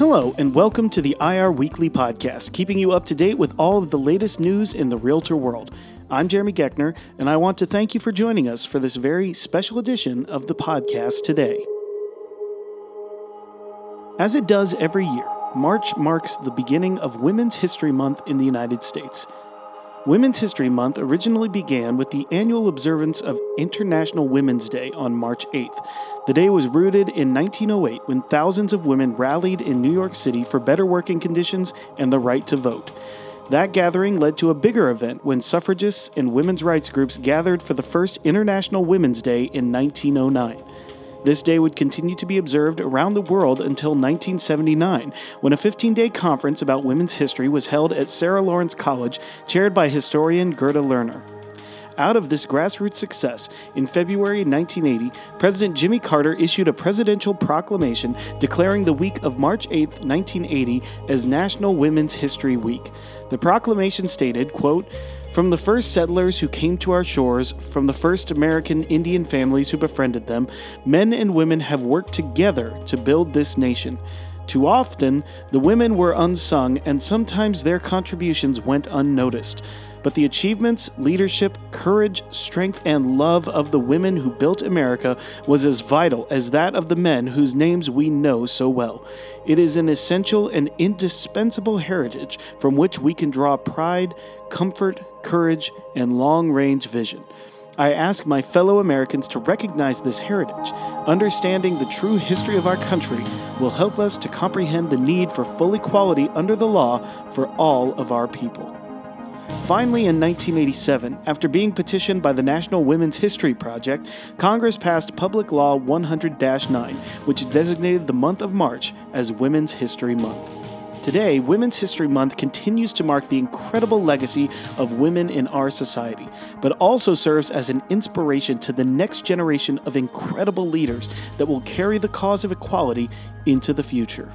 Hello, and welcome to the IR Weekly Podcast, keeping you up to date with all of the latest news in the realtor world. I'm Jeremy Geckner, and I want to thank you for joining us for this very special edition of the podcast today. As it does every year, March marks the beginning of Women's History Month in the United States. Women's History Month originally began with the annual observance of International Women's Day on March 8th. The day was rooted in 1908 when thousands of women rallied in New York City for better working conditions and the right to vote. That gathering led to a bigger event when suffragists and women's rights groups gathered for the first International Women's Day in 1909. This day would continue to be observed around the world until 1979, when a 15 day conference about women's history was held at Sarah Lawrence College, chaired by historian Gerda Lerner. Out of this grassroots success, in February 1980, President Jimmy Carter issued a presidential proclamation declaring the week of March 8, 1980, as National Women's History Week. The proclamation stated, quote, from the first settlers who came to our shores, from the first American Indian families who befriended them, men and women have worked together to build this nation. Too often, the women were unsung, and sometimes their contributions went unnoticed. But the achievements, leadership, courage, strength, and love of the women who built America was as vital as that of the men whose names we know so well. It is an essential and indispensable heritage from which we can draw pride, comfort, courage, and long range vision. I ask my fellow Americans to recognize this heritage. Understanding the true history of our country will help us to comprehend the need for full equality under the law for all of our people. Finally, in 1987, after being petitioned by the National Women's History Project, Congress passed Public Law 100 9, which designated the month of March as Women's History Month. Today, Women's History Month continues to mark the incredible legacy of women in our society, but also serves as an inspiration to the next generation of incredible leaders that will carry the cause of equality into the future.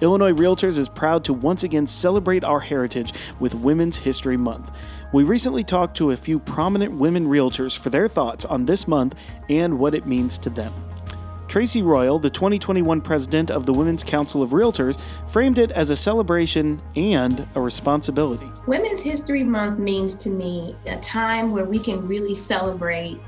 Illinois Realtors is proud to once again celebrate our heritage with Women's History Month. We recently talked to a few prominent women realtors for their thoughts on this month and what it means to them. Tracy Royal, the 2021 president of the Women's Council of Realtors, framed it as a celebration and a responsibility. Women's History Month means to me a time where we can really celebrate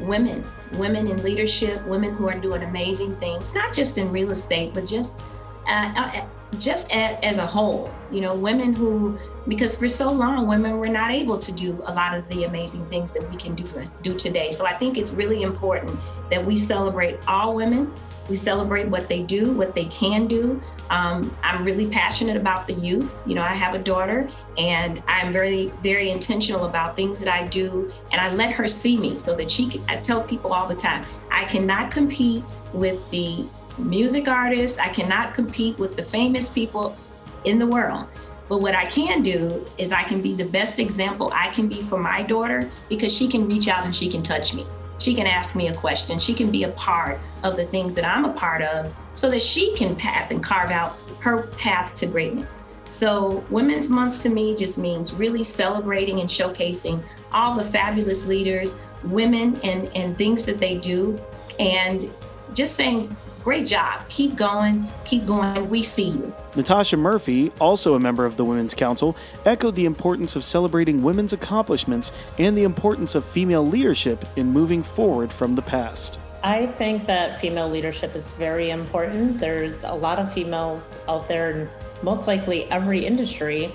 women, women in leadership, women who are doing amazing things, not just in real estate, but just uh, just as a whole, you know, women who, because for so long, women were not able to do a lot of the amazing things that we can do, do today. So I think it's really important that we celebrate all women. We celebrate what they do, what they can do. Um, I'm really passionate about the youth. You know, I have a daughter and I'm very, very intentional about things that I do. And I let her see me so that she can, I tell people all the time, I cannot compete with the music artists. I cannot compete with the famous people in the world. But what I can do is I can be the best example I can be for my daughter because she can reach out and she can touch me. She can ask me a question. She can be a part of the things that I'm a part of so that she can path and carve out her path to greatness. So, Women's Month to me just means really celebrating and showcasing all the fabulous leaders, women, and, and things that they do, and just saying Great job. Keep going. Keep going. We see you. Natasha Murphy, also a member of the Women's Council, echoed the importance of celebrating women's accomplishments and the importance of female leadership in moving forward from the past. I think that female leadership is very important. There's a lot of females out there in most likely every industry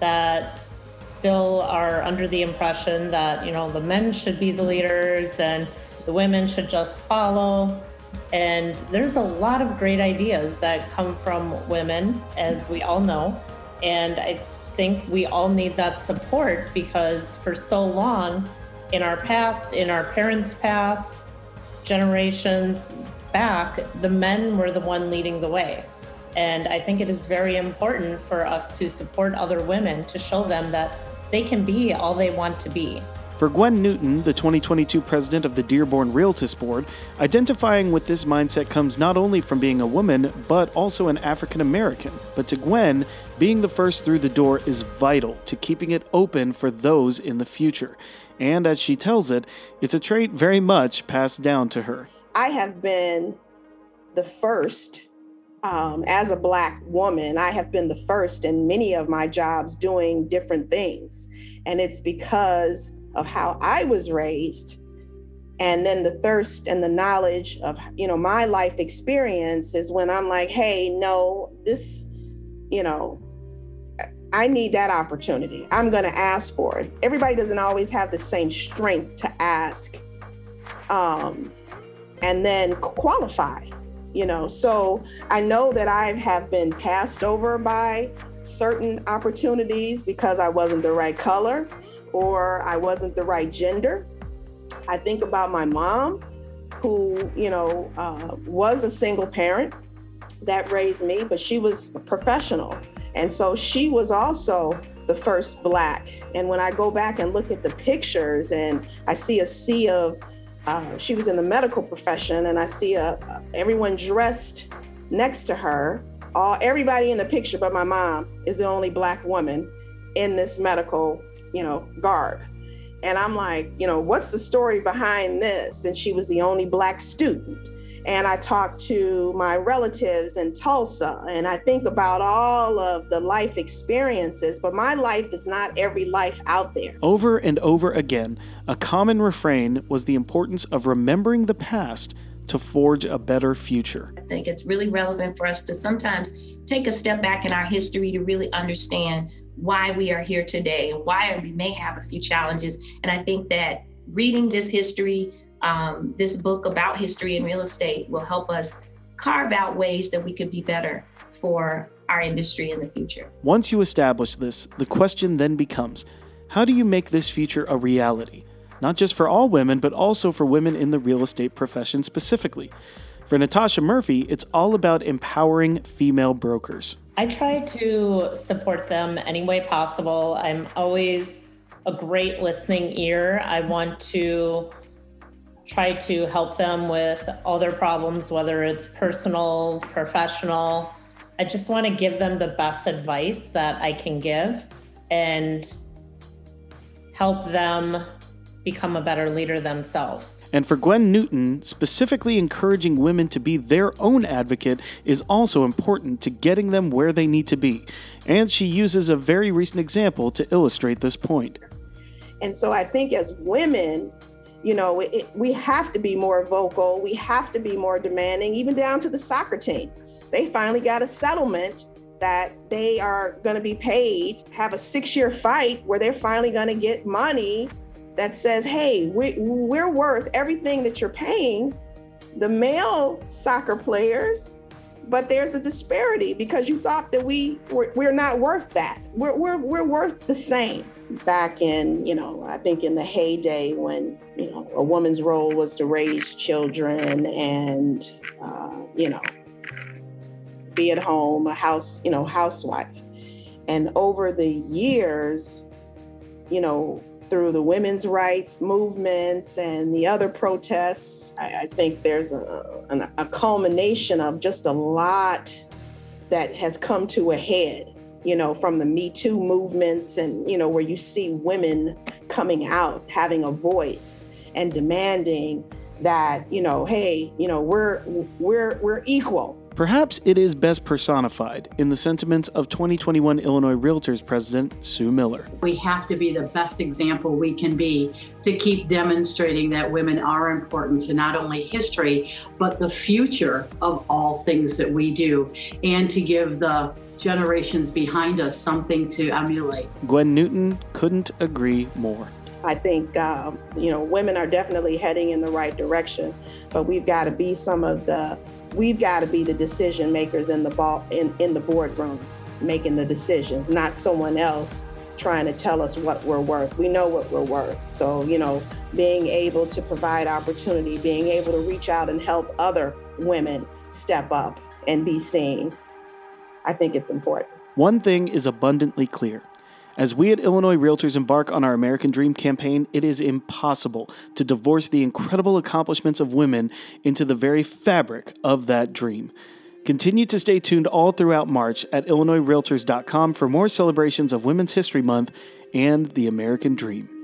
that still are under the impression that, you know, the men should be the leaders and the women should just follow. And there's a lot of great ideas that come from women, as we all know. And I think we all need that support because for so long in our past, in our parents' past, generations back, the men were the one leading the way. And I think it is very important for us to support other women to show them that they can be all they want to be. For Gwen Newton, the 2022 president of the Dearborn Realtist Board, identifying with this mindset comes not only from being a woman, but also an African American. But to Gwen, being the first through the door is vital to keeping it open for those in the future. And as she tells it, it's a trait very much passed down to her. I have been the first um, as a Black woman, I have been the first in many of my jobs doing different things. And it's because of how I was raised. And then the thirst and the knowledge of, you know, my life experience is when I'm like, hey, no, this, you know, I need that opportunity. I'm going to ask for it. Everybody doesn't always have the same strength to ask um, and then qualify you know so i know that i have been passed over by certain opportunities because i wasn't the right color or i wasn't the right gender i think about my mom who you know uh, was a single parent that raised me but she was professional and so she was also the first black and when i go back and look at the pictures and i see a sea of uh, she was in the medical profession, and I see a, everyone dressed next to her. All everybody in the picture, but my mom is the only black woman in this medical, you know, garb. And I'm like, you know, what's the story behind this? And she was the only black student and I talk to my relatives in Tulsa and I think about all of the life experiences, but my life is not every life out there. Over and over again, a common refrain was the importance of remembering the past to forge a better future. I think it's really relevant for us to sometimes take a step back in our history to really understand why we are here today and why we may have a few challenges. And I think that reading this history, um, this book about history and real estate will help us carve out ways that we could be better for our industry in the future. Once you establish this, the question then becomes how do you make this future a reality? Not just for all women, but also for women in the real estate profession specifically. For Natasha Murphy, it's all about empowering female brokers. I try to support them any way possible. I'm always a great listening ear. I want to try to help them with all their problems, whether it's personal, professional. I just want to give them the best advice that I can give and help them become a better leader themselves. And for Gwen Newton, specifically encouraging women to be their own advocate is also important to getting them where they need to be. And she uses a very recent example to illustrate this point. And so I think as women, you know, it, we have to be more vocal. We have to be more demanding, even down to the soccer team. They finally got a settlement that they are going to be paid, have a six year fight where they're finally going to get money that says, hey, we, we're worth everything that you're paying. The male soccer players but there's a disparity because you thought that we we're, we're not worth that. We're, we're, we're worth the same. Back in, you know, I think in the heyday when, you know, a woman's role was to raise children and, uh, you know, be at home, a house, you know, housewife. And over the years, you know, through the women's rights movements and the other protests, I, I think there's a, a, a culmination of just a lot that has come to a head you know, from the Me Too movements and, you know, where you see women coming out, having a voice and demanding that, you know, hey, you know, we're we're we're equal. Perhaps it is best personified in the sentiments of 2021 Illinois Realtors President Sue Miller. We have to be the best example we can be to keep demonstrating that women are important to not only history, but the future of all things that we do, and to give the generations behind us something to emulate. Gwen Newton couldn't agree more. I think uh, you know women are definitely heading in the right direction, but we've got to be some of the we've got to be the decision makers in the ball in, in the boardrooms making the decisions, not someone else trying to tell us what we're worth. We know what we're worth. So, you know, being able to provide opportunity, being able to reach out and help other women step up and be seen I think it's important. One thing is abundantly clear. As we at Illinois Realtors embark on our American Dream campaign, it is impossible to divorce the incredible accomplishments of women into the very fabric of that dream. Continue to stay tuned all throughout March at IllinoisRealtors.com for more celebrations of Women's History Month and the American Dream.